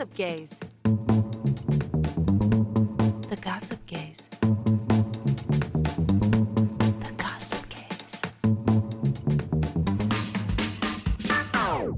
Gossip Gays. The Gossip Gays. The Gossip Gays.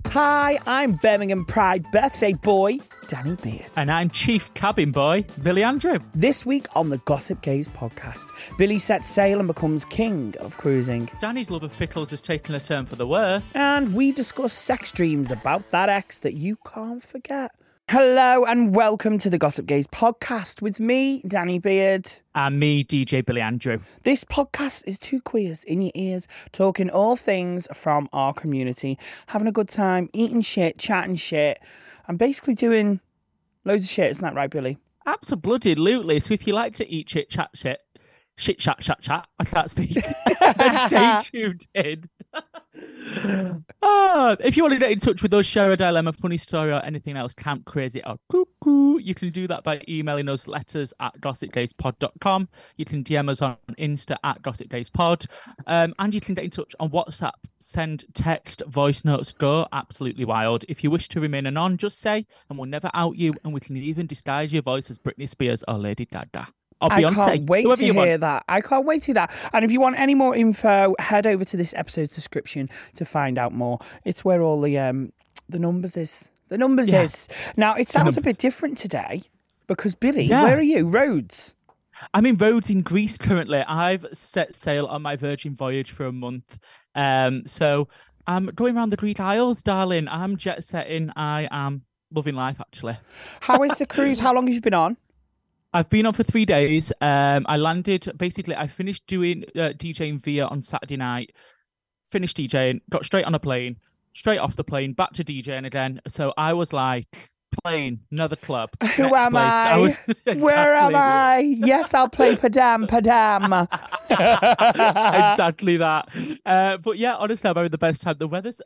Hi, I'm Birmingham Pride birthday boy, Danny Beard. And I'm Chief Cabin Boy, Billy Andrew. This week on the Gossip Gays podcast, Billy sets sail and becomes king of cruising. Danny's love of pickles has taken a turn for the worse. And we discuss sex dreams about that ex that you can't forget. Hello and welcome to the Gossip Gays podcast with me, Danny Beard. And me, DJ Billy Andrew. This podcast is two queers in your ears, talking all things from our community, having a good time, eating shit, chatting shit, and basically doing loads of shit. Isn't that right, Billy? Absolutely. So if you like to eat shit, chat shit, shit, chat, chat, chat, I can't speak, stay tuned in. ah, if you want to get in touch with us, share a dilemma, funny story, or anything else, camp crazy or cuckoo, you can do that by emailing us letters at gossipgayspod.com. You can DM us on Insta at gossipgayspod. Um, and you can get in touch on WhatsApp. Send text, voice notes, go absolutely wild. If you wish to remain anon, just say, and we'll never out you, and we can even disguise your voice as Britney Spears or Lady Gaga. Or I Beyonce, can't wait to you want. hear that. I can't wait to hear that. And if you want any more info, head over to this episode's description to find out more. It's where all the um the numbers is. The numbers Yeah. is. Now it sounds a bit different today because Billy, Yeah. where are you? Rhodes. I'm in Rhodes in Greece currently. I've set sail on my Virgin voyage for a month. Um, so I'm going around the Greek Isles, darling. I'm jet setting. I am loving life actually. How is the cruise? How long have you been on? I've been on for three days. Um, I landed basically. I finished doing uh, DJing via on Saturday night. Finished DJing, got straight on a plane, straight off the plane, back to DJing again. So I was like, plane, another club. Who am place. I? was- Where am I? Yes, I'll play Padam Padam. exactly that. Uh, but yeah, honestly, I'm having the best time. The weather's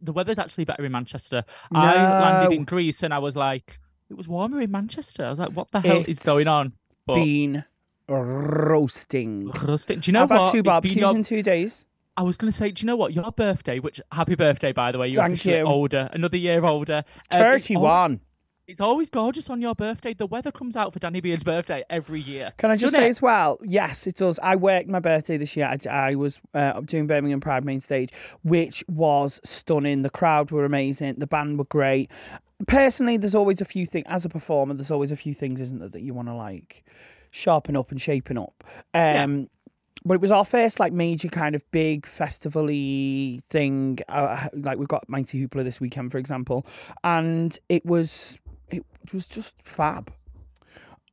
the weather's actually better in Manchester. I landed in Greece and I was like, it was warmer in Manchester. I was like, what the hell is It's going on? But Been roasting. Rustic- do you know I've what? had two It's been barbecues your- in two days. I was going to say, do you know what? Your birthday, which happy birthday by the way, you're Thank officially you. older, another year older. Um, it's always- Thirty-one. It's always gorgeous on your birthday. The weather comes out for Danny Beard's birthday every year. Can I just doesn't say it? as well? Yes, it does. I worked my birthday this year. I, I was uh, doing Birmingham Pride main stage, which was stunning. The crowd were amazing. The band were great. Personally, there's always a few things as a performer. There's always a few things, isn't there, that you want to like sharpen up and shaping up. Um, But it was our first like major kind of big festival-y thing. Uh, like we've got Mighty Hoopla this weekend, for example, and it was it was just fab.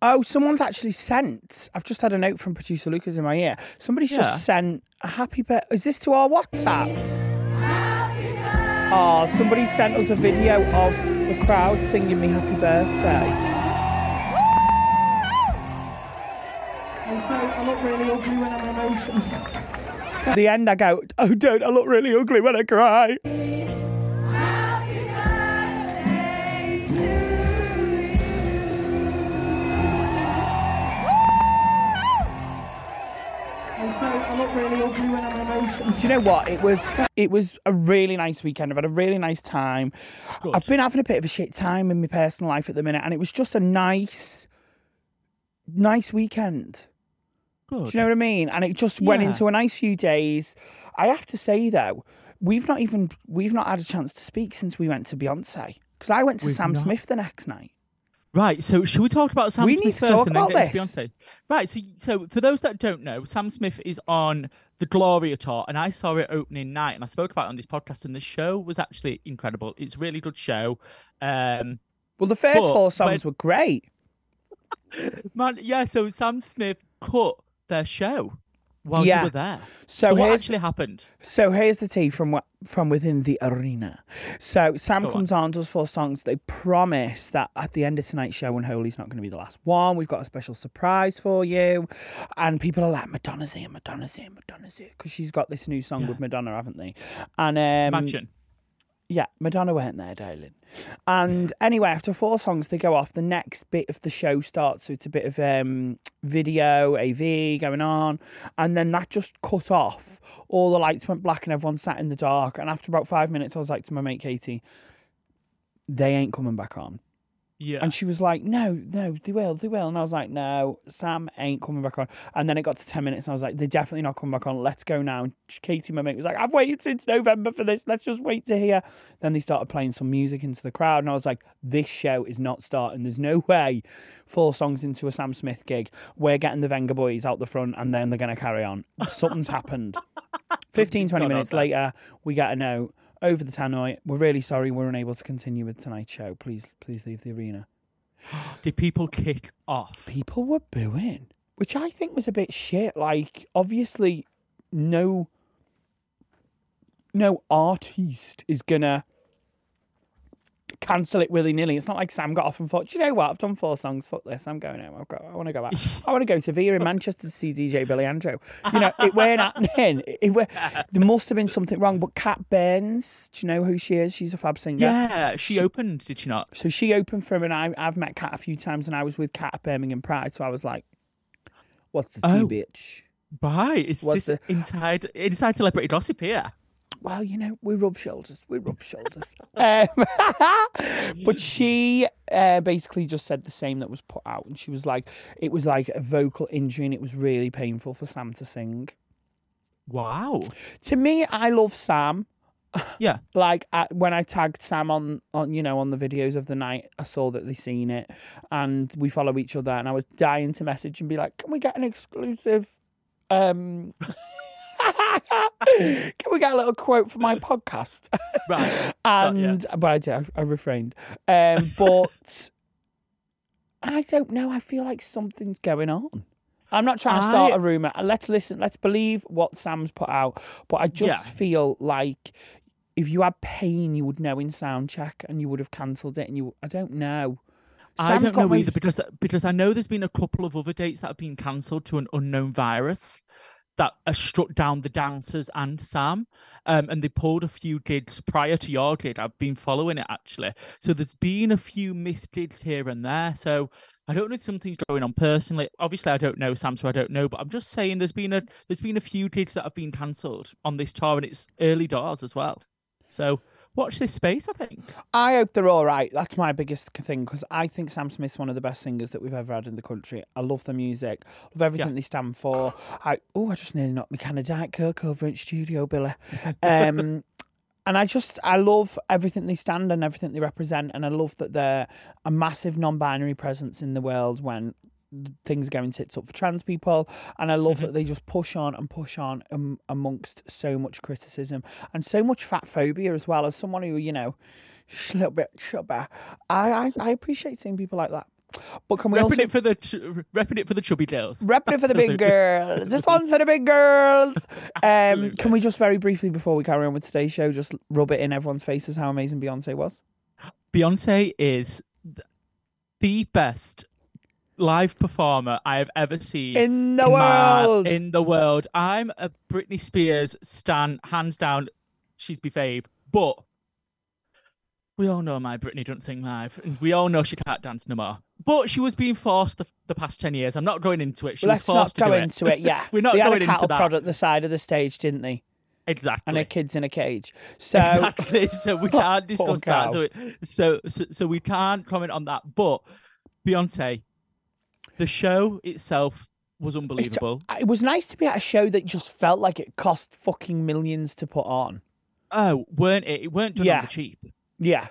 Oh, someone's actually sent. I've just had a note from producer Lucas in my ear. Somebody's Yeah. just sent a happy birthday. Is this to our WhatsApp? Oh, somebody sent us a video of the crowd singing me happy birthday. I look really ugly when I'm emotional. At the end, I go, "Oh, don't! I look really ugly when I cry." Look really ugly when I'm emotional. Do you know what? It was it was a really nice weekend. I've had a really nice time. I've been having a bit of a shit time in my personal life at the minute, and it was just a nice, nice weekend. Good. Do you know what I mean? And it just went into a nice few days. I have to say though, we've not even we've not had a chance to speak since we went to Beyonce because I went to We've Sam not. Smith the next night. Right, so should we talk about Sam We Smith need to first talk and then about get this. Beyonce? Right, so so for those that don't know, Sam Smith is on the Gloria tour, and I saw it opening night, and I spoke about it on this podcast, and the show was actually incredible. It's a really good show. Um, Well, the first four songs when- were great. man, yeah. So Sam Smith cut their show. While Yeah. you were there. So what actually happened? So here's the tea from wh- from within the arena. So Sam Go on. comes on, does four songs. They promise that at the end of tonight's show, when Holy's not going to be the last one, we've got a special surprise for you. And people are like, Madonna's here, Madonna's here, Madonna's here, because she's got this new song with Madonna, haven't they? And um, Imagine. Yeah, Madonna weren't there, darling. And anyway, after four songs, they go off. The next bit of the show starts. So it's a bit of um, video, AV going on. And then that just cut off. All the lights went black and everyone sat in the dark. And after about five minutes, I was like to my mate Katie, they ain't coming back on. Yeah. And she was like, no, no, they will, they will. And I was like, no, Sam ain't coming back on. And then it got to 10 minutes and I was like, they're definitely not coming back on. Let's go now. And Katie, my mate, was like, I've waited since November for this. Let's just wait to hear. Then they started playing some music into the crowd. And I was like, this show is not starting. There's no way four songs into a Sam Smith gig, we're getting the Vengaboys out the front and then they're going to carry on. Something's happened. 15, 20 minutes later, we get a note over the tannoy. We're really sorry we're unable to continue with tonight's show. Please, please leave the arena Did people kick off? people were booing, which I think was a bit shit. Like, obviously, no, no artiste is gonna cancel it willy nilly. It's not like Sam got off and thought, "Do you know what? I've done four songs. Fuck this. I'm going home. I've got. I want to go out. I want to go to Via in Manchester to see DJ Billy Andrew. You know, it weren't happening. It, were, there must have been something wrong. But Cat Burns, do you know who she is? She's a fab singer. Yeah, she opened, did she not? So she opened for him, and I, I've met Cat a few times, and I was with Cat at Birmingham Pride. So I was like, "What's the tea, Oh. bitch?" Right. Is What's this inside inside celebrity gossip here? Well, you know, we rub shoulders. We rub shoulders. um, but she uh, basically just said the same that was put out, and she was like, "It was like a vocal injury, and it was really painful for Sam to sing." Wow. To me, I love Sam. Yeah. like I, when I tagged Sam on on you know on the videos of the night, I saw that they seen it, and we follow each other, and I was dying to message and be like, "Can we get an exclusive?" Um, can we get a little quote for my podcast? Right. Got ya. and but I did, I, I refrained. Um, but I don't know. I feel like something's going on. I'm not trying to start I- a rumor. Let's listen. Let's believe what Sam's put out. But I just Yeah. feel like if you had pain, you would know in sound check, and you would have cancelled it. And you, I don't know. I Sam's don't got know my- either because because I know there's been a couple of other dates that have been cancelled to an unknown virus that has struck down the dancers and Sam, um, and they pulled a few gigs prior to your gig. I've been following it actually, so there's been a few missed gigs here and there. So I don't know if something's going on personally. Obviously, I don't know Sam, so I don't know. But I'm just saying there's been a there's been a few gigs that have been cancelled on this tour, and it's early doors as well. So watch this space. I think. I hope they're all right. That's my biggest thing because I think Sam Smith's one of the best singers that we've ever had in the country. I love the music, love everything Yeah. they stand for. I oh, I just nearly knocked my can of Diet Coke over in studio, Billy. Um, and I just I love everything they stand and everything they represent, and I love that they're a massive non-binary presence in the world when things are going tits up for trans people and i love Mm-hmm. that they just push on and push on um, amongst so much criticism and so much fat phobia as well as someone who you know a little bit chubby I, I i appreciate seeing people like that but can we Repping also it for the ch- repping it for the chubby girls. Repping it for the big girls. This one's for the big girls. Um, can we just very briefly, before we carry on with today's show, just rub it in everyone's faces how amazing Beyonce was? Beyonce is the best live performer I have ever seen In the my- world. in the world. I'm a Britney Spears stan, hands down. She's my fave, but we all know my Britney doesn't sing live, and we all know she can't dance no more. But she was being forced the, the past ten years. I'm not going into it. She Let's was not forced to go do into it. Yeah. We're not they had going a into cattle that. prod at the side of the stage, didn't they? Exactly. And her kids in a cage. So exactly. So we can't discuss that. So, it, so so so we can't comment on that. But Beyonce, the show itself was unbelievable. it was nice to be at a show that just felt like it cost fucking millions to put on. Oh, weren't it? It weren't done Yeah. on the cheap. Yeah.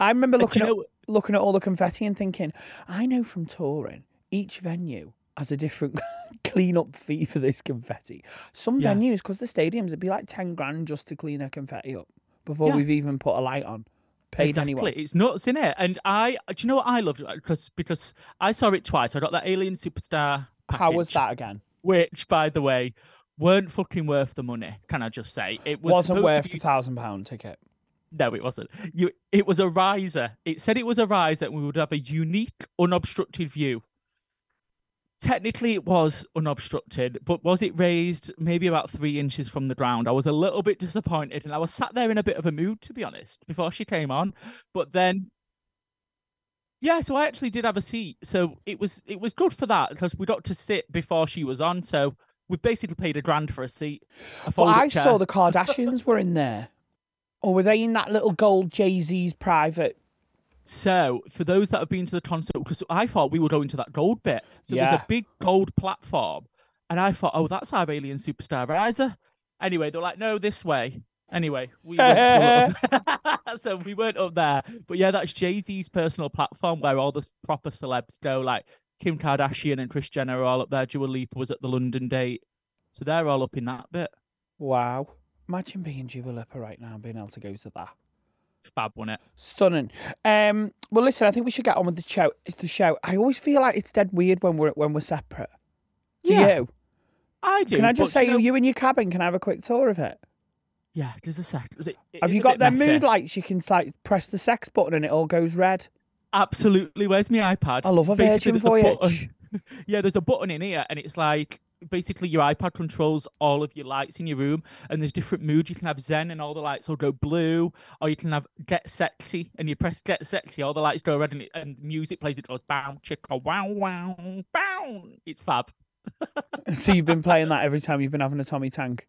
I remember uh, looking at know- looking at all the confetti and thinking, I know from touring, each venue has a different clean up fee for this confetti. Some Yeah. venues, because the stadiums, it'd be like ten grand just to clean their confetti up before Yeah. we've even put a light on. Paid exactly. anyone. It's nuts, in it? And I, do you know what I loved? Because because I saw it twice. I got that Alien Superstar. How was that again? which, by the way, weren't fucking worth the money. Can I just say it was Wasn't worth be- the thousand pound ticket. No, it wasn't. You, it was a riser. It said it was a riser, and we would have a unique, unobstructed view. Technically, it was unobstructed, but was it raised maybe about three inches from the ground? I was a little bit disappointed, and I was sat there in a bit of a mood, to be honest, before she came on. But then, yeah, so I actually did have a seat, so it was it was good for that because we got to sit before she was on. So we basically paid a grand for a seat. A fold-up I chair. saw the Kardashians were in there. Or were they in that little gold Jay Z's private? So, for those that have been to the concert, because I thought we were going to that gold bit. So there's a big gold platform, and I thought, oh, that's our alien superstar riser. Anyway, they're like, no, this way. Anyway, we went so we weren't up there, but yeah, that's Jay Z's personal platform where all the proper celebs go. Like Kim Kardashian and Kris Jenner are all up there. Dua Lipa was at the London date, so they're all up in that bit. Wow. Imagine being Dua Lipa right now and being able to go to that. Fab, wasn't it? Stunning. Um, well, listen, I think we should get on with the show. It's the show. I always feel like it's dead weird when we're when we're separate. Do Yeah, you? I do. Can I just say, you know- you in your cabin? Can I have a quick tour of it? Yeah, there's a sec. it- it Have you got their messy. mood lights? You can like press the sex button and it all goes red. Absolutely. Where's my iPad? I love a Virgin a Voyage. button- yeah, there's a button in here, and it's like basically your iPad controls all of your lights in your room, and there's different moods. You can have Zen, and all the lights will go blue, or you can have Get Sexy, and you press Get Sexy, all the lights go red, and, it, and music plays. It goes bow, chicka, wow, wow, bow. It's fab. so you've been playing that every time you've been having a Tommy Tank.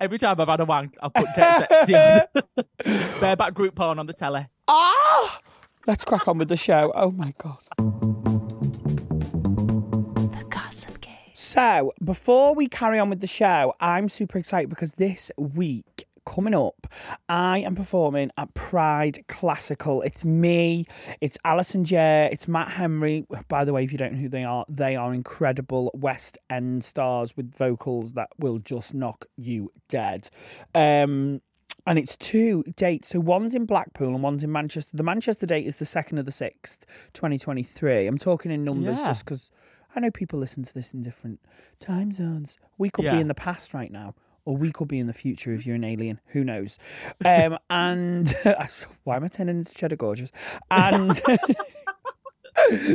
Every time I've had a wank, I'll put Get Sexy on. Bareback group porn on the telly. Ah! Let's crack on with the show. Oh my god. So, before we carry on with the show, I'm super excited because this week coming up, I am performing at Pride Classical. It's me, it's Alison Jay, it's Matt Henry. By the way, if you don't know who they are, they are incredible West End stars with vocals that will just knock you dead. Um, and it's two dates. So one's in Blackpool and one's in Manchester. The Manchester date is the 2nd of the 6th, 2023. I'm talking in numbers Yeah. just because I know people listen to this in different time zones. We could be in the past right now, or we could be in the future if you're an alien. Who knows? Um, and why am I turning into Cheddar Gorgeous? And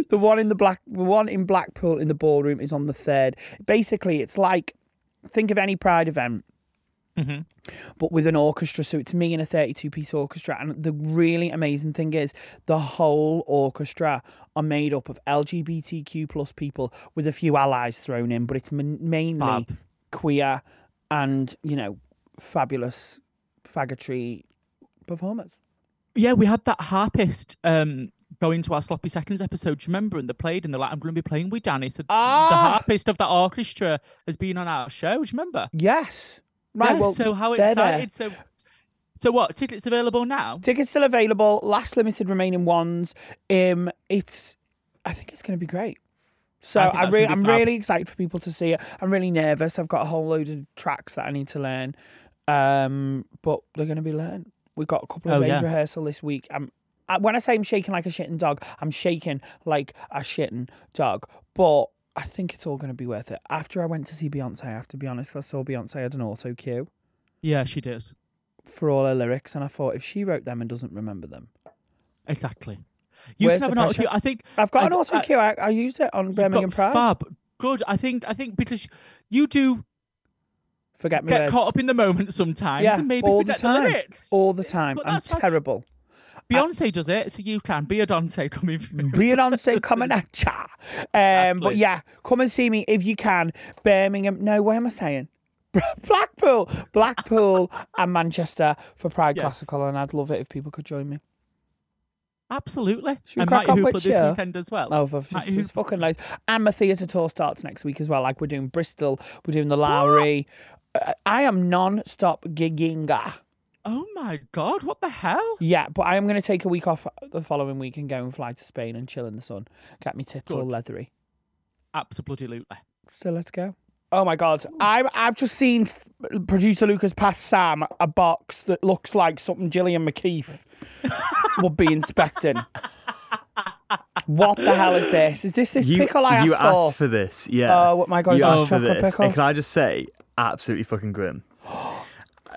the one in the black, the one in Blackpool in the ballroom is on the third. Basically, it's like think of any Pride event but with an orchestra. So it's me and a 32 piece orchestra. And the really amazing thing is the whole orchestra are made up of LGBTQ plus people with a few allies thrown in, but it's mainly queer and, you know, fabulous faggotry performers. Yeah, we had that harpist um go into our sloppy seconds episode. Do you remember? And they played, and they're like, "I'm going to be playing with Danny." So the Ah! harpist of that orchestra has been on our show. Do you remember? Yes. Right. Yeah, well, so how they're there. excited! So, so what? Tickets available now? Tickets still available. Last limited remaining ones. Um, it's. I think it's going to be great. So I I re- I'm really excited for people to see it. I'm really nervous. I've got a whole load of tracks that I need to learn, um, but they're going to be learned. We've got a couple of Oh, days yeah. rehearsal this week. I'm, I, when I say I'm shaking like a shitting dog, I'm shaking like a shitting dog. But I think it's all going to be worth it. After I went to see Beyonce, I have to be honest, I saw Beyonce had an auto cue Yeah, she does. for all her lyrics, and I thought if she wrote them and doesn't remember them, Exactly. You Where's can have the an auto. I think I've got I- an auto cue. I, I used it on Birmingham Pride. Fab. Good. I think. I think because you do Forget me get words. caught up in the moment sometimes, yeah, and maybe all the time. lyrics. all the time. But I'm terrible. fine. Beyonce does it, so you can. Be a Beyonce coming. Beyonce coming at ya. Um, but yeah, come and see me if you can. Birmingham. No, what am I saying? Blackpool, Blackpool, and Manchester for Pride Yes. Classical, and I'd love it if people could join me. Absolutely. Should we and crack Matty on Hoopla this weekend as well. Oh, Matty there's Hoopla. fucking loads. And my theatre tour starts next week as well. Like we're doing Bristol, we're doing the Lowry. Uh, I am non-stop gigging. Oh my god! What the hell? Yeah, but I am going to take a week off the following week and go and fly to Spain and chill in the sun. Get me tits all Good. leathery. Absolutely. So let's go. Oh my god, I'm I've just seen producer Lucas pass Sam a box that looks like something Gillian McKeith would be inspecting. What the hell is this? Is this this you pickle I asked you for? You asked for this, yeah. Oh my God, You is asked for this. pickle? And can I just say, absolutely fucking grim.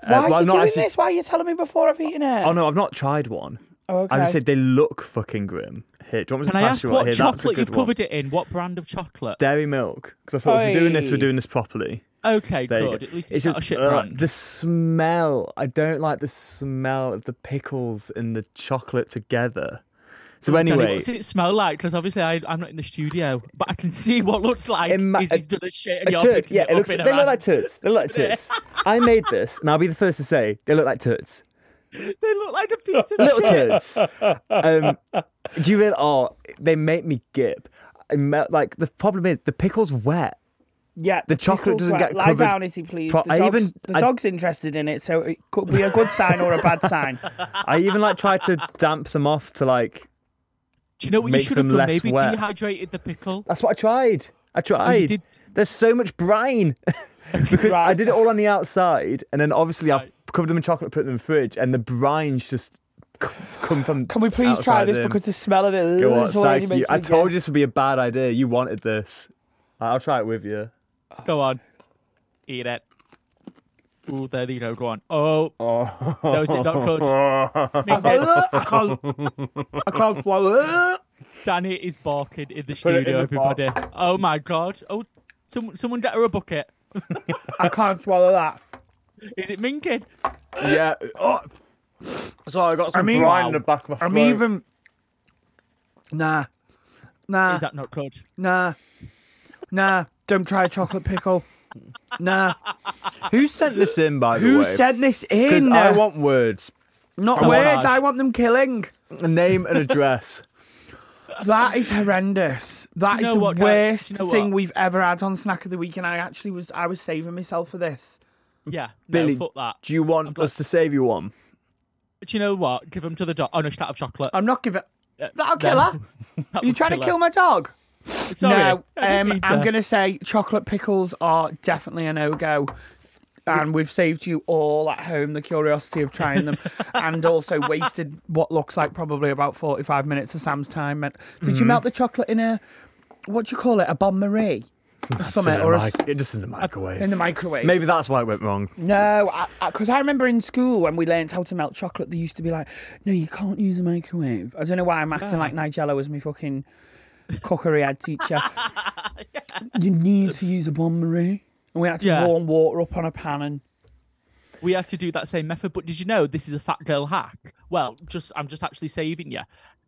Why Uh, are well, you not doing actually- this? Why are you telling me before I've eaten it? Oh no, I've not tried one. Oh, okay. I just said they look fucking grim. Here, do you want me Can to I pass ask you what Here, that's a chocolate good you've one. covered it in? What brand of chocolate? Dairy milk. Because I thought if we're doing this, we're doing this properly. Okay, There good. go. At least it's, not a shit uh, brand. the smell. I don't like the smell of the pickles and the chocolate together. So Danny, anyway, what's it smell like? Because obviously I, I'm not in the studio, but I can see what looks like Ima- is he's done a shit and a you're turd. Yeah, it, it looks. They a look like turds. They look like turds. I made this, and I'll be the first to say they look like turds. They look like a piece of Little shit. turds. Um, do you really? Oh, they make me gip. I melt, like the problem is the pickle's wet. yeah, the chocolate doesn't wet. get Lie covered down, is he please? pro- the I dog's, even- the I- dog's interested in it, so it could be a good sign or a bad sign. I even like tried to damp them off to like. Do you know what you should have done? Maybe wet. dehydrated the pickle. That's what I tried. I oh, tried. did- There's so much brine because I did it all on the outside, and then obviously I've covered them in chocolate, put them in the fridge, and the brines just c- come from. Can we please try this in. because the smell of it Go on, is thank you. I told you this would be a bad idea. You wanted this. I'll try it with you. Go on. Eat it. Ooh, there you go. Go on. Oh. No, is it not good? I can't, I can't swallow it. Danny is barking in the it in studio, the pot. everybody. Oh my god. Oh, someone, someone get her a bucket. I can't swallow that. Is it minking? Yeah. Oh. Sorry, I got some mean- brine Wow. in the back of my throat. I'm even. Nah, nah, Is that not good? nah, nah. Don't try a chocolate pickle. Nah. Who sent this in, by the Who way? sent this in? Because in? I want words, Not Come on. words. I want them killing. a name, and address. That is horrendous. That You is know the what, guys? worst You know thing what? we've ever had on Snack of the Week, and I actually was I was saving myself for this. Yeah. Billy, no, fuck that. do you want us to save you one? Do you know what? Give them to the dog. Oh, no, shut of chocolate. I'm not giving. That'll kill her. That Are you would trying to her. kill my dog? Sorry. no, um, I'm going to say chocolate pickles are definitely a no go. And we've saved you all at home the curiosity of trying them and also wasted what looks like probably about 45 minutes of Sam's time. Did Mm-hmm. you melt the chocolate in a, what do you call it, a bon marie? Or something, or a Mic- just in the microwave. in the microwave? Maybe that's why it went wrong. No, because I, remember in school when we learned how to melt chocolate, they used to be like, "No, you can't use a microwave." I don't know why I'm acting like Nigella was me fucking cookery head teacher. You need to use a bon marie, and we had to Yeah. warm water up on a pan and. we have to do that same method. But did you know this is a fat girl hack? Well, just I'm just actually saving you.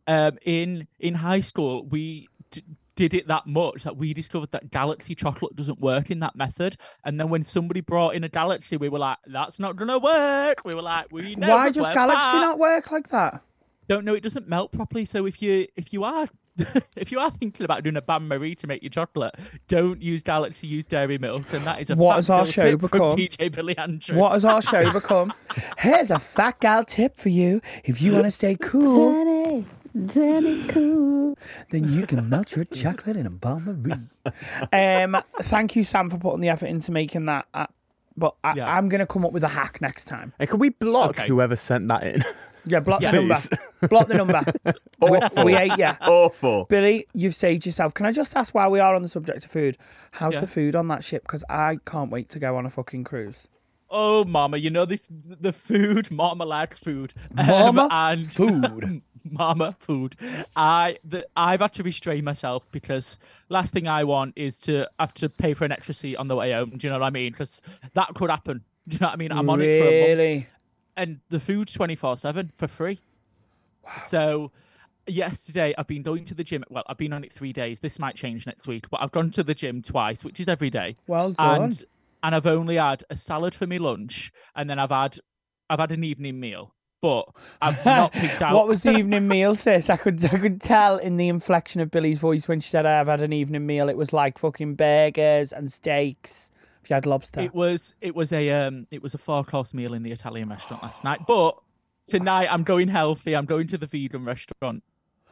Um, in in high school, we d- did it that much that we discovered that Galaxy chocolate doesn't work in that method. And then when somebody brought in a Galaxy, we were like, "That's not gonna work." We were like, "We know." why 'cause does we're Galaxy fat." not work like that? Don't know. It doesn't melt properly. So if you if you are if you are thinking about doing a bain marie to make your chocolate, don't use Galaxy. Use Dairy Milk, and that is a What has our show become? DJ Billy Andrew. What has our show become? Here's a fat gal tip for you if you want to stay cool. Danny, Danny cool. then you can melt your chocolate in a bon marie. Um, thank you, Sam, for putting the effort into making that. Uh, but I, Yeah. I'm going to come up with a hack next time. Hey, can we block Okay. whoever sent that in? Yeah, block Yeah. the number. Please. block the number. we, we hate you. Awful. Billy, you've saved yourself. Can I just ask while we are on the subject of food, how's Yeah. the food on that ship? Because I can't wait to go on a fucking cruise. Oh, Mama, you know this the food, Mama likes food. Um, Mama and food. Mama food. I the, I've had to restrain myself because last thing I want is to have to pay for an extra seat on the way home. Do you know what I mean? Because that could happen. Do you know what I mean? I'm on it for a month, really? And the food's twenty four seven for free. So. Yesterday, I've been going to the gym. Well, I've been on it three days. This might change next week, but I've gone to the gym twice, which is every day Well done. and and I've only had a salad for my lunch, and then I've had I've had an evening meal, but I've not picked out what was the evening meal, sis? I could I could tell in the inflection of Billy's voice when she said I've had an evening meal. It was like fucking burgers and steaks. If you had lobster. It was it was a um it was a four course meal in the Italian restaurant last night, but tonight I'm going healthy. I'm going to the vegan restaurant,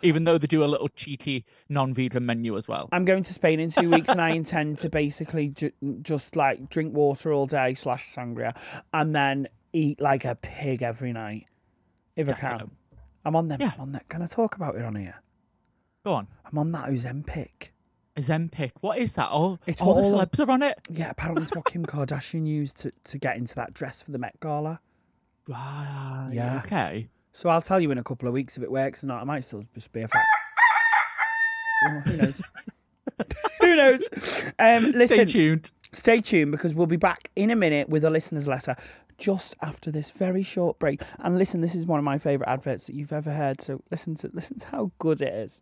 even though they do a little cheeky non-vegan menu as well. I'm going to Spain in two weeks, and I intend to basically ju- just like drink water all day slash sangria, and then eat like a pig every night, if I can. I'm on them. Yeah. I'm on that. Can I talk about it on here? Go on. I'm on that Ozempic. Zempic. What is that? Oh, It's all the celebs are on it. Yeah, apparently it's what Kim Kardashian used to, to get into that dress for the Met Gala. Right. Yeah. Okay. So I'll tell you in a couple of weeks if it works or not. I might still just be a fact. Well, who knows? who knows? Um, listen, Stay tuned. stay tuned because we'll be back in a minute with a listener's letter just after this very short break. And listen, this is one of my favourite adverts that you've ever heard. So listen to listen to how good it is.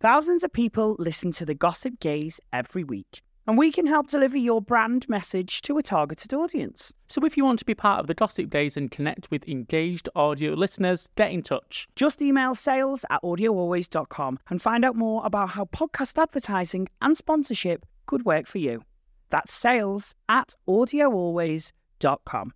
Thousands of people listen to the Gossip Gays every week, and we can help deliver your brand message to a targeted audience. So if you want to be part of the Gossip Gays and connect with engaged audio listeners, get in touch. Just email sales at audioalways.com and find out more about how podcast advertising and sponsorship could work for you. That's sales at audioalways.com.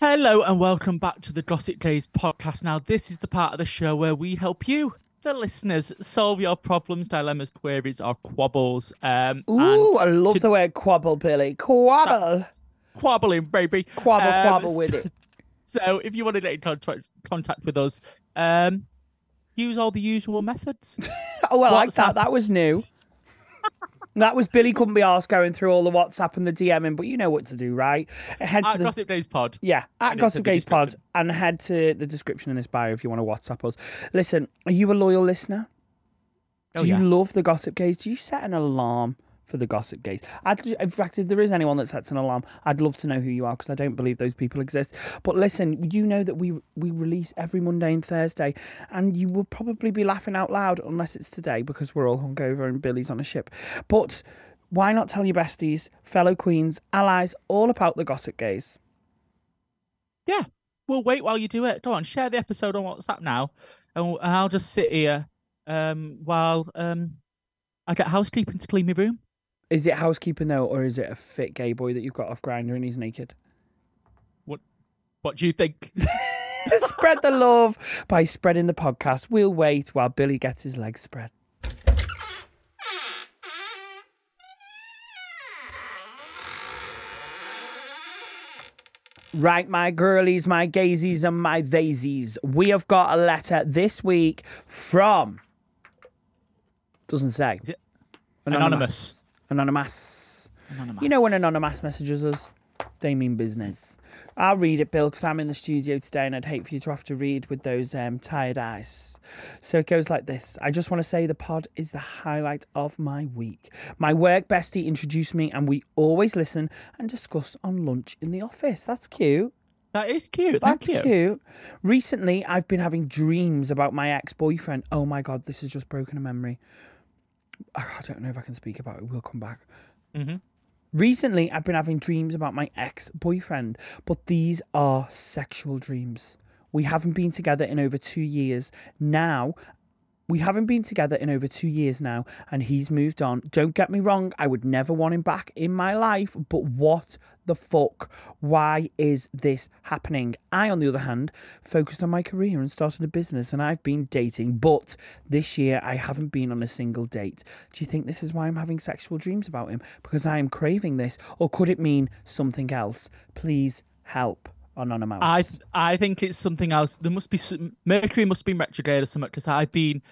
Hello and welcome back to the Gossip Gays podcast. Now, this is the part of the show where we help you, the listeners, solve your problems, dilemmas, queries, or quabbles. Um, Ooh, I love to- the word quabble, Billy. Quabble. quabbling, baby. Quabble, Um, quabble with so- it. So, if you want to get in contact, contact with us, um, use all the usual methods. Oh, I like that. That was new. That was Billy couldn't be asked going through all the WhatsApp and the DMing, but you know what to do, right? Head to At the Gossip Gays Pod. Yeah, at And Gossip Gays Pod and head to the description in this bio if you want to WhatsApp us. Listen, are you a loyal listener? Oh, do Oh, you yeah. love the Gossip Gays? Do you set an alarm for the Gossip Gays? I'd, in fact, if there is anyone that sets an alarm, I'd love to know who you are because I don't believe those people exist. But listen, you know that we we release every Monday and Thursday, and you will probably be laughing out loud unless it's today because we're all hungover and Billy's on a ship. But why not tell your besties, fellow queens, allies, all about the Gossip Gays? Yeah, we'll wait while you do it. Go on, share the episode on WhatsApp now, and, I'll just sit here um, while um, I get housekeeping to clean my room. Is it housekeeping though, or is it a fit gay boy that you've got off Grindr and he's naked? What What do you think? spread the love by spreading the podcast. We'll wait while Billy gets his legs spread. Right, my girlies, my gazies, and my theisies. We have got a letter this week from. Doesn't say. Anonymous. it Anonymous. Anonymous. You know when anonymous messages us, they mean business. I'll read it, Bill, because I'm in the studio today and I'd hate for you to have to read with those um, tired eyes. So it goes like this I just want to say the pod is the highlight of my week. My work bestie introduced me, and we always listen and discuss on lunch in the office. That's cute. That is cute. That's you. cute. Recently, I've been having dreams about my ex boyfriend. Oh my God, this has just broken a memory. I don't know if I can speak about it. We'll come back. Mm-hmm. Recently, I've been having dreams about my ex boyfriend, but these are sexual dreams. We haven't been together in over two years. Now, we haven't been together in over two years now, and he's moved on. Don't get me wrong, I would never want him back in my life, but what the fuck? Why is this happening? I, on the other hand, focused on my career and started a business, and I've been dating, but this year I haven't been on a single date. Do you think this is why I'm having sexual dreams about him? Because I am craving this, or could it mean something else? Please help. Anonymous. I th- I think it's something else. There must be some, Mercury must be retrograde or something because I've been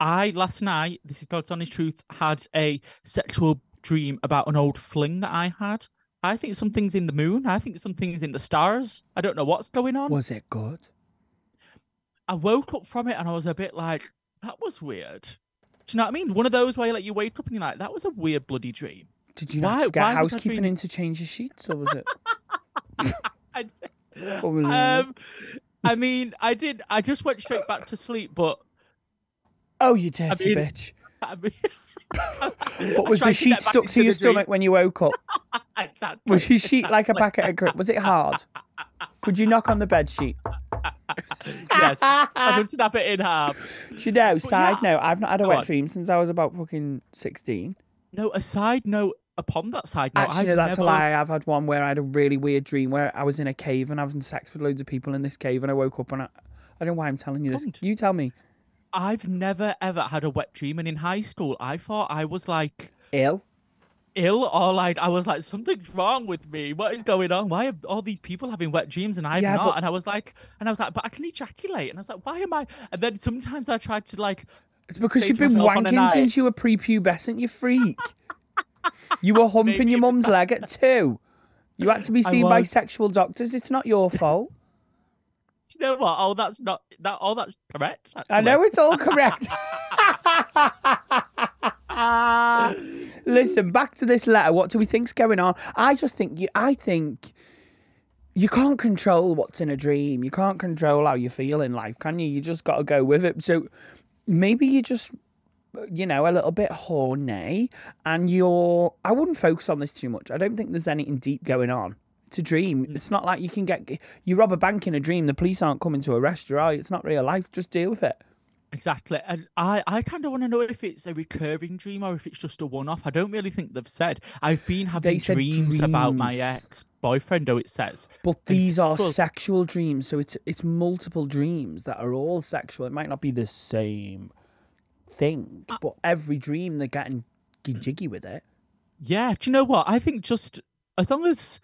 I last night, this is God's honest truth, had a sexual dream about an old fling that I had. I think something's in the moon. I think something's in the stars. I don't know what's going on. Was it good? I woke up from it and I was a bit like, that was weird. Do you know what I mean? One of those where like you wake up and you're like, that was a weird bloody dream. Did you Why- have to get why was I housekeeping dreaming- in to change your sheets, or was it? I, Or was it- um, I mean, I did. I just went straight back to sleep, but oh, you dirty mean- bitch! I mean, What was the sheet stuck to your stomach when you woke up? Exactly. Was your sheet like a packet of crisps? Was it hard? Could you knock on the bed sheet? yes, I could snap it in half. Do you know, side yeah. note, I've not had a Go wet on. dream since I was about fucking 16. No, a side note upon that side note. Actually, I've that's never... a lie. I've had one where I had a really weird dream where I was in a cave and having sex with loads of people in this cave, and I woke up and I, I don't know why I'm telling you this. You tell me. I've never ever had a wet dream, and in high school, I thought I was like Ill? ill or like I was like something's wrong with me. What is going on? Why are all these people having wet dreams and I'm Yeah, not? but- And I was like, and I was like, but I can ejaculate. And I was like, why am I? And then sometimes I tried to like. It's because you've been myself on a wanking since you were prepubescent, you freak. You were humping your mum's leg at two. You had to be seen by sexual doctors. It's not your fault. You know what? Oh, that's not that. Oh, that's correct. I know it's all correct. Listen, back to this letter. What do we think's going on? I just think you. I think you can't control what's in a dream. You can't control how you feel in life, can you? You just got to go with it. So maybe you just, you know, a little bit horny, and you're. I wouldn't focus on this too much. I don't think there's anything deep going on. It's a dream. Mm. It's not like you can get you rob a bank in a dream. The police aren't coming to arrest you. Are you? It's not real life. Just deal with it. Exactly. And I, I kind of want to know if it's a recurring dream or if it's just a one off. I don't really think they've said. I've been having said dreams, about my ex boyfriend, though it says. But And these are well- sexual dreams, so it's it's multiple dreams that are all sexual. It might not be the same thing, Uh, but every dream they're getting jiggy with it. Yeah, do you know what? I think just as long as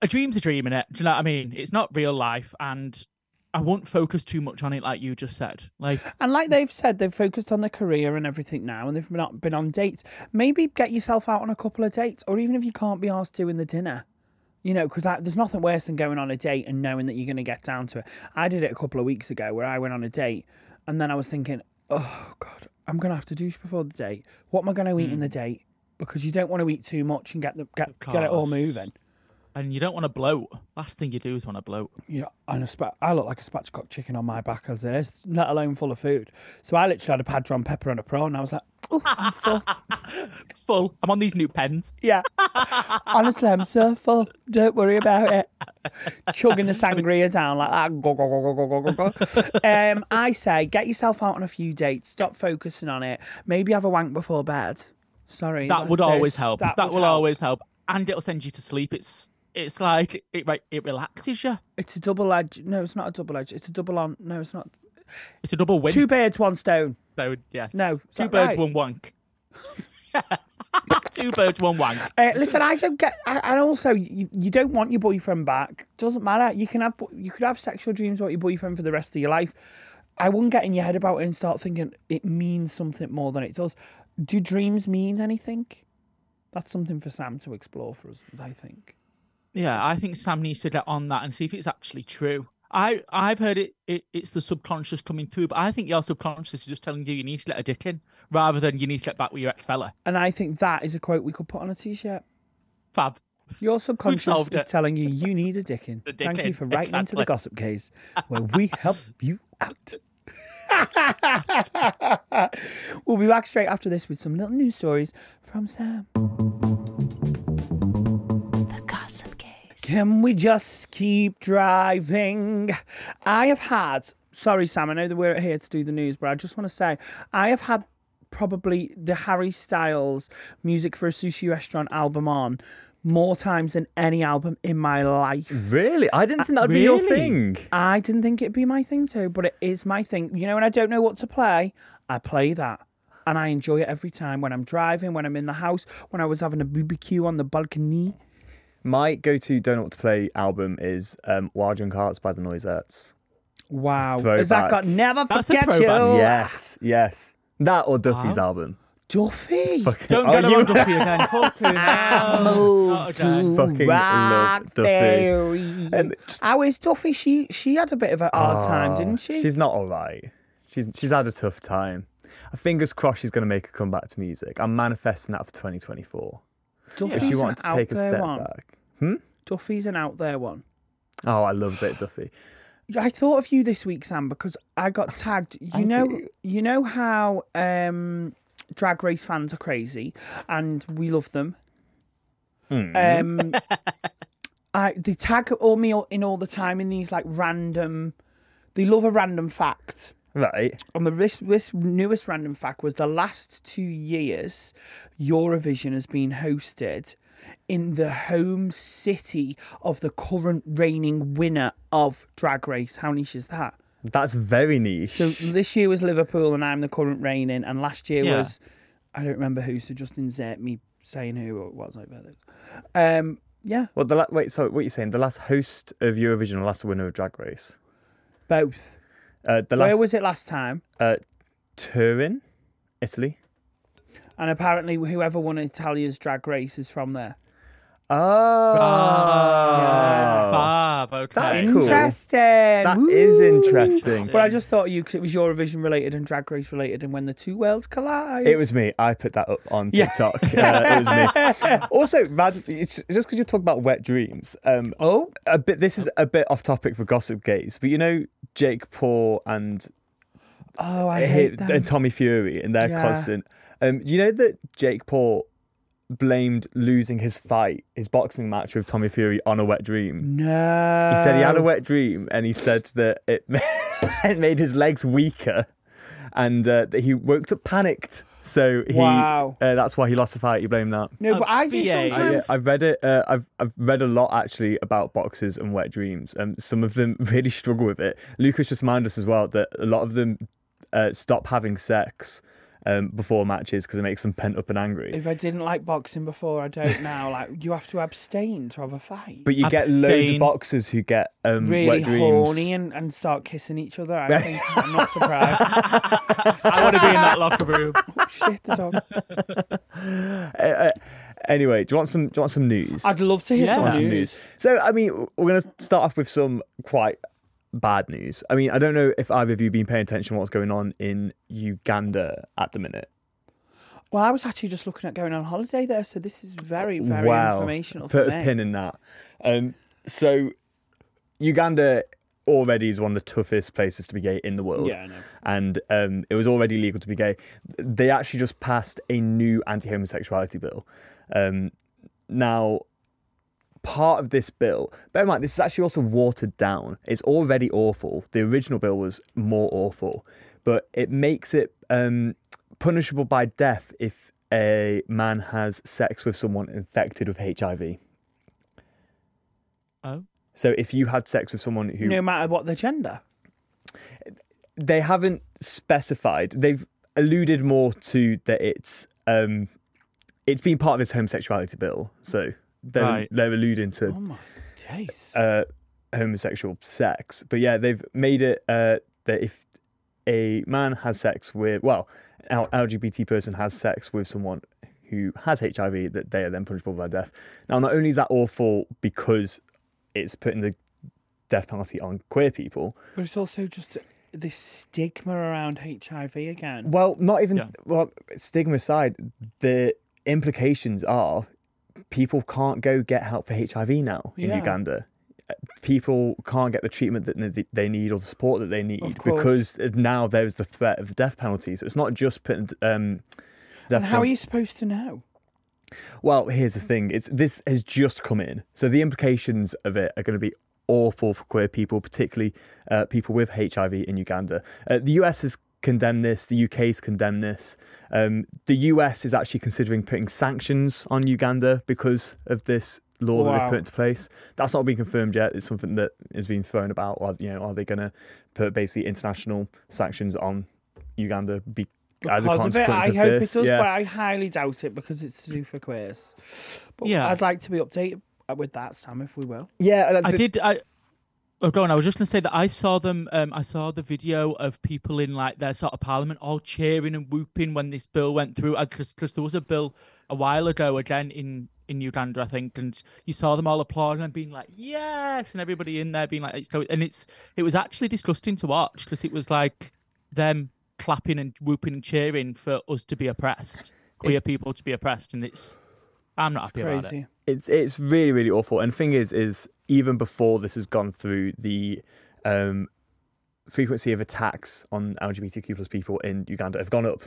a dream's a dream in it. Do you know what I mean? It's not real life, and I won't focus too much on it, like you just said. Like, And like they've said, they've focused on their career and everything now, and they've not been on dates. Maybe get yourself out on a couple of dates, or even if you can't be asked doing the dinner. You know, because there's nothing worse than going on a date and knowing that you're going to get down to it. I did it a couple of weeks ago where I went on a date and then I was thinking, oh, God, I'm going to have to douche before the date. What am I going to eat in the hmm. date? Because you don't want to eat too much and get the get, get it all moving. and you don't want to bloat. Last thing you do is want to bloat. Yeah, and a spa- I look like a spatchcock chicken on my back as it is, let alone full of food. So I literally had a padron pepper and a prawn. And I was like, oh, I'm full. Full. I'm on these new pens. Yeah. Honestly, I'm so full. Don't worry about it. Chugging the sangria down like that. Go, go, go, go, go, go, go. Um, I say, get yourself out on a few dates. Stop focusing on it. Maybe have a wank before bed. Sorry. That would there's- always help. That, would will help. always help, and it'll send you to sleep. It's it's like it. It relaxes you. It's a double edge. No, it's not a double edge. It's a double on. No, it's not. It's a double win. Two birds, one stone. So yes. No, is two that birds, right? one wank. two birds, one wank. Uh, listen, I don't get, I, and also you, you don't want your boyfriend back. Doesn't matter. You can have, you could have sexual dreams about your boyfriend for the rest of your life. I wouldn't get in your head about it and start thinking it means something more than it does. Do dreams mean anything? That's something for Sam to explore for us. I think. Yeah, I think Sam needs to get on that and see if it's actually true. I I've heard it, it it's the subconscious coming through, but I think your subconscious is just telling you you need to let a dick in rather than you need to get back with your ex fella. And I think that is a quote we could put on a t-shirt. Fab. Your subconscious is telling you you need a dickin. A Thank you for writing into the gossip gays where we help you out. we'll be back straight after this with some little news stories from Sam. Can we just keep driving? I have had, sorry, Sam, I know that we're here to do the news, but I just want to say, I have had probably the Harry Styles Music for a Sushi Restaurant album on more times than any album in my life. Really? I didn't think that'd be your thing. I didn't think it'd be my thing too, but it is my thing. You know, when I don't know what to play, I play that. And I enjoy it every time when I'm driving, when I'm in the house, when I was having a BBQ on the balcony. My go-to "Don't Know What to Play" album is um, "Wild Young Hearts" by the Noisettes. Wow. Throwback. Has that got Never That's Forget You? throwback. Yes, yes. That or Duffy's Wow. album. Duffy. Fucking, Don't oh, get her you- on Duffy again. Fucking hell. Not again. Fucking Rock love Duffy. Fairy. And- How is Duffy? She she had a bit of a hard time, Oh, didn't she? She's not all right. She's she's had a tough time. Fingers crossed she's going to make a comeback to music. I'm manifesting that for 2024. Duffy's If an wanted to out take a there step one. back. Duffy's an out there one. Oh, I love bit Duffy. I thought of you this week, Sam, because I got tagged. You know, you. you know how um, drag race fans are crazy, and we love them. Hmm. Um, I they tag all me all- in all the time in these like random. They love a random fact. Right. And the this, this newest random fact was the last two years, Eurovision has been hosted in the home city of the current reigning winner of Drag Race. How niche is that? That's very niche. So this year was Liverpool, and I'm the current reigning, and last year Yeah. was I don't remember who. So just insert me saying who it was like that. Um, yeah, well, the la- wait. So what you're saying? The last host of Eurovision, or last winner of Drag Race. both. Uh, the last Where was it last time? uh, Turin, Italy. And apparently, whoever won Italia's Drag Race is from there. Oh, Fab. Okay. That's cool. Interesting. That is interesting. But I just thought you because it was Eurovision related and Drag Race related, and when the two worlds collide, It was me. I put that up on Yeah. TikTok. Uh, it was me. Also, Rad, it's just because you talk about wet dreams. Um, Oh, a bit. This is a bit off topic for Gossip Gays, but you know Jake Paul and oh, I hi- hate and them. Tommy Fury and their Yeah. constant. Um, do you know that Jake Paul blamed losing his fight, his boxing match with Tommy Fury on a wet dream? No, He said he had a wet dream, and he said that it, it made his legs weaker, and uh, that he woke up panicked. So he, Wow. uh, that's why he lost the fight. You blame that. No, but I do VA. I, yeah, I've read it. Uh, I've I've read a lot actually about boxers and wet dreams. Um, some of them really struggle with it. Lucas just reminded us as well that a lot of them uh, stop having sex um, before matches because it makes them pent up and angry. If I didn't like boxing before, I don't now. Like you have to abstain to have a fight. But you get loads of boxers who get um, really wet dreams. horny and, and start kissing each other. I think I'm not surprised. I want to be in that locker room. oh, shit, the dog. Uh, uh, anyway, do you want some? Do you want some news? I'd love to hear Yeah. want some some news. news. So, I mean, we're going to start off with some quite bad news. I mean, I don't know if either of you have been paying attention to what's going on in Uganda at the minute. Well, I was actually just looking at going on holiday there, so this is very, very wow. informational Put for a me. pin in that. Um, so, Uganda already is one of the toughest places to be gay in the world. Yeah, I know. And um, it was already legal to be gay. They actually just passed a new anti homosexuality bill. Um, now, part of this bill, bear in mind, this is actually also watered down. It's already awful. The original bill was more awful, but it makes it um, punishable by death if a man has sex with someone infected with HIV. Oh. So if you had sex with someone who No matter what the gender. they haven't specified, they've alluded more to that it's um, it's been part of this homosexuality bill. So they're Right. they're alluding to Oh my days. uh, homosexual sex. But yeah, they've made it uh, that if a man has sex with, well, an LGBT person has sex with someone who has HIV, that they are then punishable by death. Now, not only is that awful because it's putting the death penalty on queer people, But it's also just this stigma around HIV again. well, not even, Yeah. well, stigma aside, the implications are people can't go get help for HIV now in Yeah. Uganda. People can't get the treatment that they- need or the support that they need because now there's the threat of the death penalty. So it's not just putting um, death And how are you supposed to know? Well, here's the thing: it's this has just come in, so the implications of it are going to be awful for queer people, particularly uh, people with HIV in Uganda. Uh, the US has condemned this. The UK's condemned this. Um, the US is actually considering putting sanctions on Uganda because of this law that they've put into place. That's not been confirmed yet. It's something that has been thrown about. Or you know, are they going to put basically international sanctions on Uganda be, as a Because of it, I of hope this? it does, yeah. but I highly doubt it because it's to do for queers. But Yeah. I'd like to be updated with that, Sam, if we will. yeah, and I did. I Oh, go on. I was just going to say that I saw them. Um, I saw the video of people in like their sort of parliament all cheering and whooping when this bill went through. Because there was a bill a while ago again in in Uganda, I think, and you saw them all applauding and being like, "Yes!" and everybody in there being like, "It's going." And it's it was actually disgusting to watch because it was like them clapping and whooping and cheering for us to be oppressed, queer people to be oppressed, and it's I'm not happy about it. Crazy. it's it's really really awful. And the thing is, is even before this has gone through, the um, frequency of attacks on LGBTQ plus people in Uganda have gone up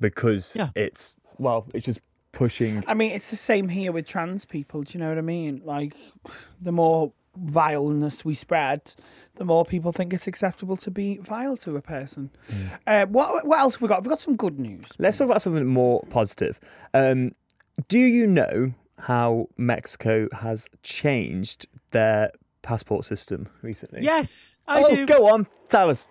because Yeah. it's well, it's just pushing. I mean, it's the same here with trans people. Do you know what I mean? Like, the more vileness we spread, the more people think it's acceptable to be vile to a person. Uh, what what else have we got? We've got some good news. Let's talk about something more positive. Um, do you know how Mexico has changed their passport system recently? Yes, I oh, do. go on, tell us.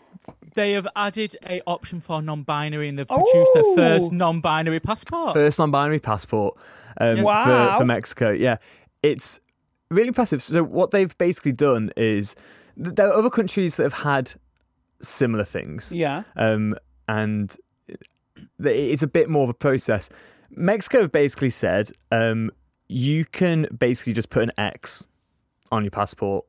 They have added a option for non-binary, and they've produced their first Oh. non-binary passport. First non-binary passport um, Wow. for, for Mexico. Yeah, it's really impressive. So what they've basically done is there are other countries that have had similar things. Yeah. um, and it's a bit more of a process. Mexico have basically said um, you can basically just put an X on your passport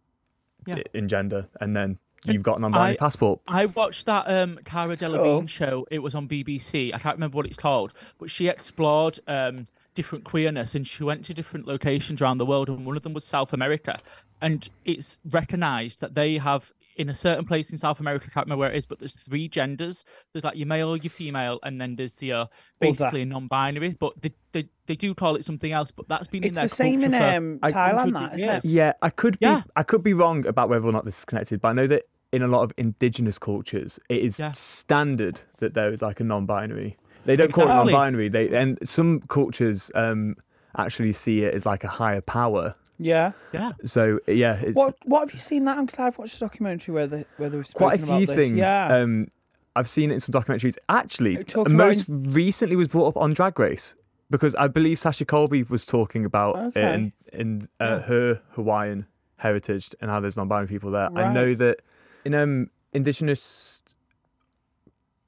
Yeah. in gender, and then you've got a non-binary I- passport. I watched that um, Cara Cool. Delevingne show. It was on BBC. I can't remember what it's called, but she explored um, different queerness and she went to different locations around the world, and one of them was South America. And it's recognised that they have in a certain place in South America. I can't remember where it is, but there's three genders. There's like your male, your female, and then there's the uh, basically a non-binary. But they, they they do call it something else. But that's been in It's their the same in um, I- Thailand, hundreds that, of isn't years. it? Yeah, I could be Yeah. I could be wrong about whether or not this is connected, but I know that in a lot of indigenous cultures, it is Yeah. standard that there is like a non-binary. They don't call Exactly. it non-binary. They and some cultures um, actually see it as like a higher power. Yeah. Yeah. So yeah, it's What What have you seen that? Because I've watched a documentary where they where they've quite a few about this. things. Yeah. Um, I've seen it in some documentaries. Actually, Talk about most recently was brought up on Drag Race because I believe Sasha Colby was talking about it Okay. in, in uh, her Hawaiian heritage and how there's non-binary people there. I know that in um, indigenous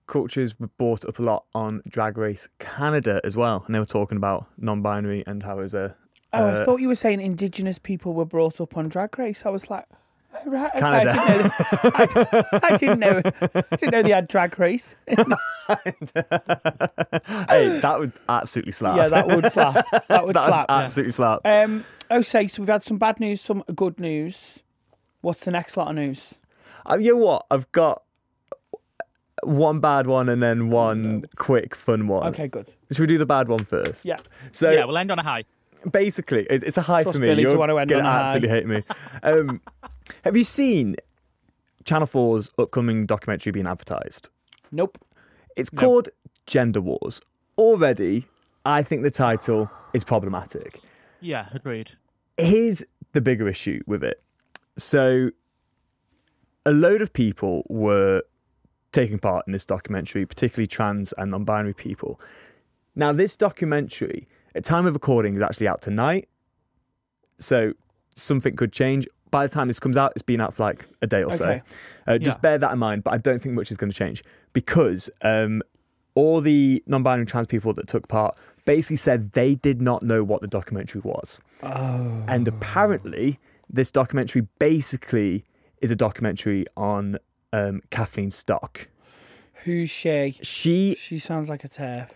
cultures were brought up a lot on Drag Race Canada as well, and they were talking about non-binary and how it was a oh, I uh, thought you were saying indigenous people were brought up on Drag Race. I was like, oh, right, okay, Canada. I didn't know. I, I didn't know. I didn't know they had Drag Race. hey, that would absolutely slap. yeah, that would slap. That would that slap. would absolutely slap. Um, okay, so we've had some bad news, some good news. What's the next lot of news? Uh, you know what? I've got one bad one and then one quick fun one. Okay, good. Should we do the bad one first? Yeah. So yeah, we'll end on a high. Basically, it's, it's a high Trust for me. Billy to You're want to end gonna on a high. absolutely hate me. Um, have you seen Channel 4's upcoming documentary being advertised? Nope. It's called Gender Wars. Already, I think the title is problematic. Yeah, agreed. here's the bigger issue with it. So, a load of people were taking part in this documentary, particularly trans and non binary people. Now, this documentary, at time of recording, is actually out tonight. So, something could change. By the time this comes out, it's been out for like a day or Okay. so. Uh, just Yeah. bear that in mind, but I don't think much is going to change because um, all the non binary trans people that took part basically said they did not know what the documentary was. Oh. And apparently, this documentary basically is a documentary on um, Kathleen Stock. Who's she? She, She sounds like a TERF.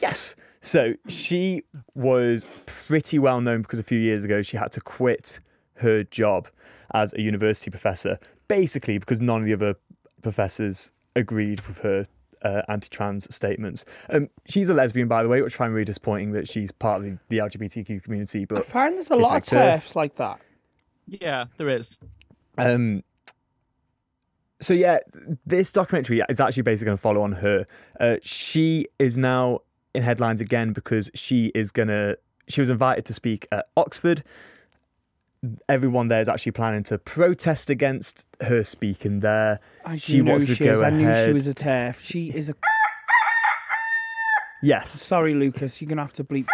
Yes. So she was pretty well known because a few years ago she had to quit her job as a university professor, basically because none of the other professors agreed with her uh, anti-trans statements. Um, she's a lesbian, by the way, which I find really disappointing that she's part of the, the LGBTQ community. But I But find there's a lot like of TERF. TERFs like that. Yeah, there is. Um, so yeah, this documentary is actually basically going to follow on her. Uh, she is now in headlines again because she is gonna. She was invited to speak at Oxford. Everyone there is actually planning to protest against her speaking there. I she wants to she go is. I knew she was a TERF. She is a. Yes, Sorry, Lucas. You're gonna have to bleep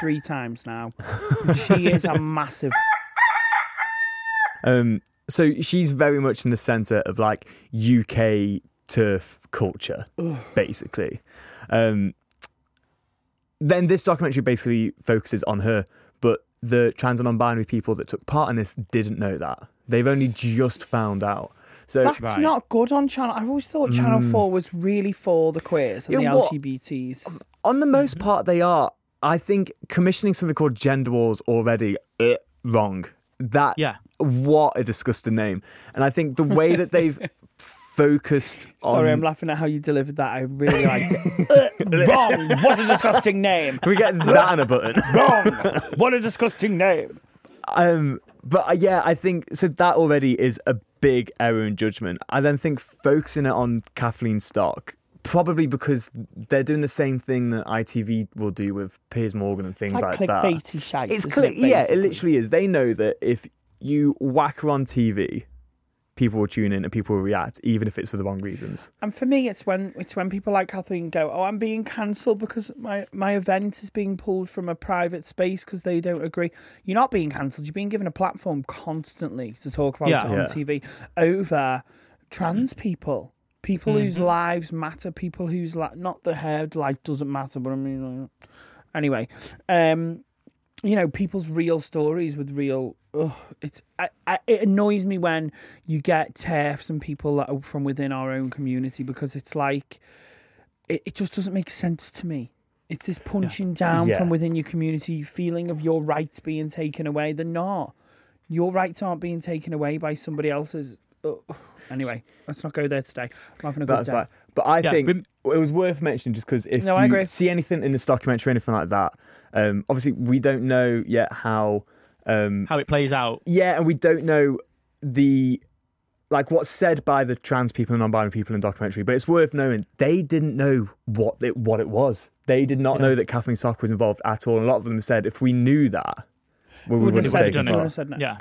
three times now. She is a massive. Um, so she's very much in the centre of like UK TERF culture, basically. Um, then this documentary basically focuses on her, but the trans and non-binary people that took part in this didn't know that. They've only just found out. So That's Right. not good on Channel. I always thought Channel Four was really for the queers and Yeah, the what- LGBTs. on the Mm-hmm. most part, they are. I think commissioning something called Gender Wars already uh, wrong. That's Yeah. what a disgusting name. And I think the way that they've focused on. Sorry, I'm laughing at how you delivered that. I really liked it. Wrong. What a disgusting name. Can we get that on a button? Wrong. What a disgusting name. Um, but uh, yeah, I think so. That already is a big error in judgment. I then think focusing it on Kathleen Stock, probably because they're doing the same thing that ITV will do with Piers Morgan and things Like like, that. clickbaity shite. It's isn't click. it, yeah, it literally is. They know that if you whack her on TV, people will tune in and people will react, even if it's for the wrong reasons. And for me, it's when it's when people like Kathleen go, "Oh, I'm being cancelled because my my event is being pulled from a private space because they don't agree." You're not being cancelled. You're being given a platform constantly to talk about Yeah. it on Yeah. TV over trans people, people whose lives matter, people whose li- not the herd life doesn't matter, but I mean, uh, anyway, um, you know, people's real stories with real. Ugh, it's I, I, it annoys me when you get TERFs and people that are from within our own community because it's like it, it just doesn't make sense to me. It's this punching down Yeah. from within your community, feeling of your rights being taken away. They're not. Your rights aren't being taken away by somebody else's. Ugh. Anyway, let's not go there today. I'm having a good That's day. right. But I Yeah, think rem- it was worth mentioning just because if No, I you agree. see anything in this documentary, anything like that, um, obviously we don't know yet how. Um, How it plays out. yeah, and we don't know the like what's said by the trans people and non-binary people in the documentary, but it's worth knowing they didn't know what it what it was. They did not know that Kathleen Stock was involved at all. And a lot of them said if we knew that, well, we Wouldn't have have said taken done it. have said no. Yeah.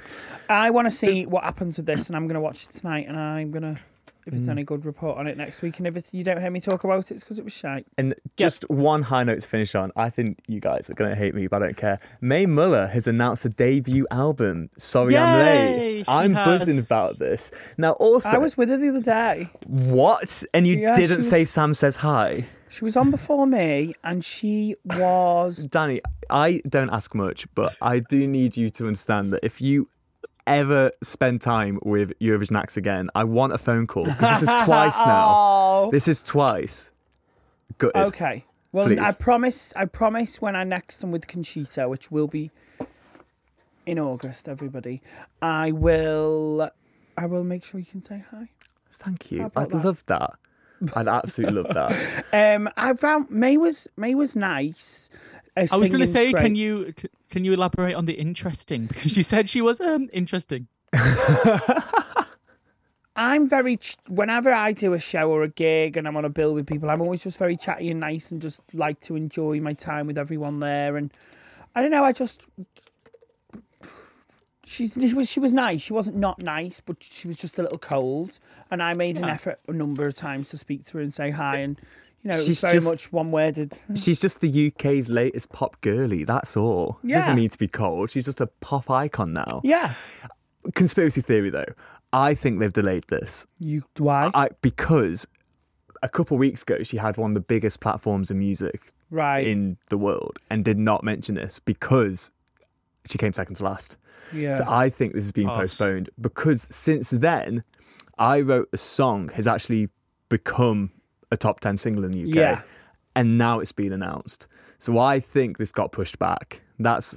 I want to see what happens with this, and I'm going to watch it tonight, and I'm going to, if Mm. it's any good, report on it next week. And if it's, you don't hear me talk about it, it's because it was shite. And just one high note to finish on. I think you guys are going to hate me, but I don't care. Mae Muller has announced a debut album. Sorry, I'm late. she I'm buzzing about this. Now, also, I was with her the other day. what? And you Yeah, didn't was- say Sam says hi. She was on before me, and she was. Danny, I don't ask much, but I do need you to understand that if you ever spend time with Eurovision acts again, I want a phone call because this is twice now. Oh, This is twice. Good. okay. Well, Please. I promise. I promise when I next am with Conchita, which will be in August. Everybody, I will. I will make sure you can say hi. Thank you. I'd that? love that. I'd absolutely love that. Um, I found Mae was Mae was nice. I was going to say, great. can you can you elaborate on the interesting? Because she said she was um interesting. I'm very ch- whenever I do a show or a gig and I'm on a bill with people, I'm always just very chatty and nice and just like to enjoy my time with everyone there. And I don't know, I just she's she was she was nice. She wasn't not nice, but she was just a little cold. And I made an effort a number of times to speak to her and say hi. And you know, it was She's very just- much one worded. She's just the UK's latest pop girly. That's all. She Yeah. doesn't need to be cold. She's just a pop icon now. Yeah, Conspiracy theory, though. I think they've delayed this. you why I because a couple of weeks ago she had one of the biggest platforms in music right? in the world and did not mention this because she came second to last. yeah, So I think this has been Oh, postponed because since then, I wrote a song has actually become a top 10 single in the UK. Yeah. And now it's been announced. So I think this got pushed back. That's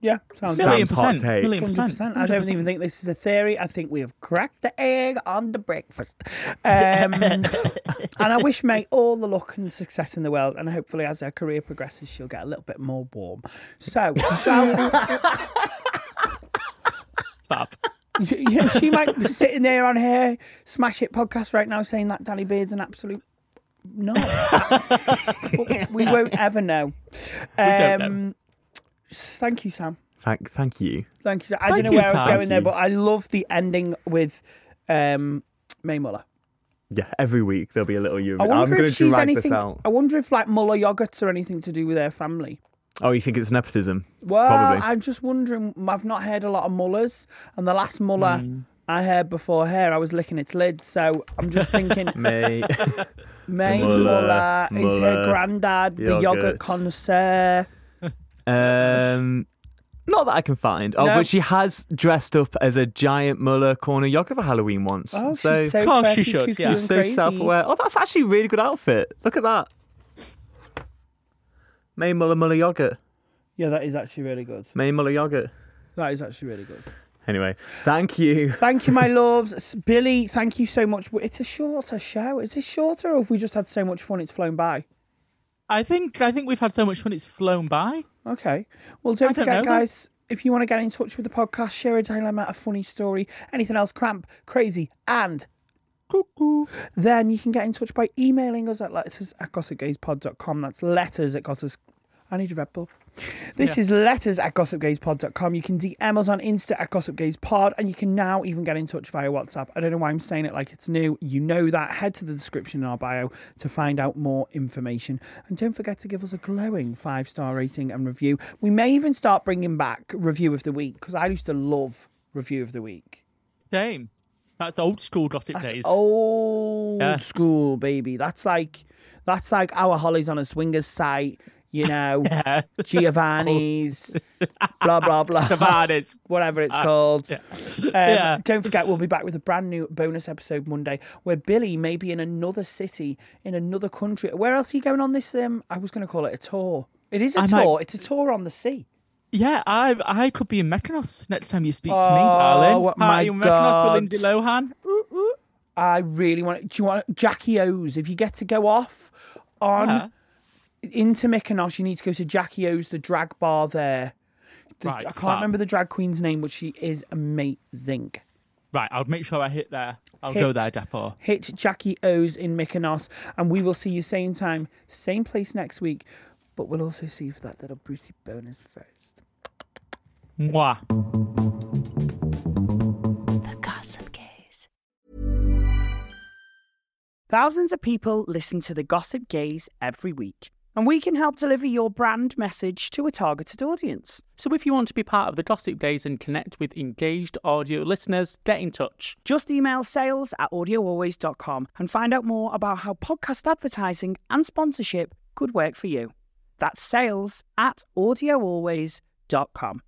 yeah. Sounds Million Sam's hot take. Million Hundred percent. percent. I don't even think this is a theory. I think we have cracked the egg on the breakfast. Um, and I wish Mae all the luck and success in the world. And hopefully, as her career progresses, she'll get a little bit more warm. So, shall, Fab. you know, she might be sitting there on her Smash It podcast right now saying that Danny Beard's an absolute no. We won't ever know. don't know. Um, Thank you, Sam. thank thank you. Thank you. Sam. I Thank don't know you, where I was Sam. going Thank there, you. but I love the ending with um, Mae Muller. Yeah, every week there'll be a little you. I I'm wonder going if to she's drag anything. this out. I wonder if like Muller yogurts or anything to do with her family. Oh, you think it's nepotism? Well, Probably. I'm just wondering. I've not heard a lot of mullers, and the last muller Hmm. I heard before her, I was licking its lid. So I'm just thinking, Mae. May Muller, Muller, is her Muller, granddad the yogurt yogurts. connoisseur? Um, not that I can find. Oh, No. but she has dressed up as a giant Muller corner yogurt for Halloween once. Oh, so she's so Of course she quirky, should, kooky, yeah. and she's so crazy. self-aware. Oh, that's actually a really good outfit. Look at that. Mae Muller Muller yogurt. Yeah, that is actually really good. Mae Muller yogurt. That is actually really good. Anyway, thank you. Thank you, my loves. S- Billy, thank you so much. It's a shorter show. Is this shorter or have we just had so much fun it's flown by? I think I think we've had so much fun it's flown by. Okay. Well, don't I don't forget, know, then. guys, if you want to get in touch with the podcast, share a dilemma, a funny story, anything else cramp, crazy, and cuckoo, then you can get in touch by emailing us at letters at gossipgayspod.com. That's letters at gossip. I need a Red Bull. This is letters at gossipgayspod.com. You can DM us on Insta at gossipgazepod, and you can now even get in touch via WhatsApp. I don't know why I'm saying it like it's new. You know that. Head to the description in our bio to find out more information. And don't forget to give us a glowing five star rating and review. We may even start bringing back review of the week because I used to love review of the week. Same. That's old school gossip That's days. old Yeah. school, baby. That's like that's like our Holly's on a swingers site, you know, Yeah. Giovanni's, blah blah blah, Tavares. whatever it's called. yeah. Um, Yeah. Don't forget, we'll be back with a brand new bonus episode Monday, where Billy may be in another city, in another country. Where else are you going on this? Um, I was going to call it a tour. It is a I tour. might- It's a tour on the sea. Yeah, I I could be in Mykonos next time you speak to me, Oh, darling. my Party in Mykonos with Lindsay Lohan. Ooh, ooh. I really want. Do you want Jackie O's? If you get to go off on. Yeah. Into Mykonos, you need to go to Jackie O's, the drag bar there. The- Right, I can't fab. remember the drag queen's name, but she is amazing. Right, I'll make sure I hit there. I'll Hit. go there, Defo. Hit Jackie O's in Mykonos, and we will see you same time, same place next week. But we'll also see you for that little Brucey bonus first. Mwah. The Gossip Gays. Thousands of people listen to the Gossip Gays every week, and we can help deliver your brand message to a targeted audience. So if you want to be part of the Gossip Gays and connect with engaged audio listeners, get in touch. Just email sales at audioalways.com and find out more about how podcast advertising and sponsorship could work for you. That's sales at audioalways.com.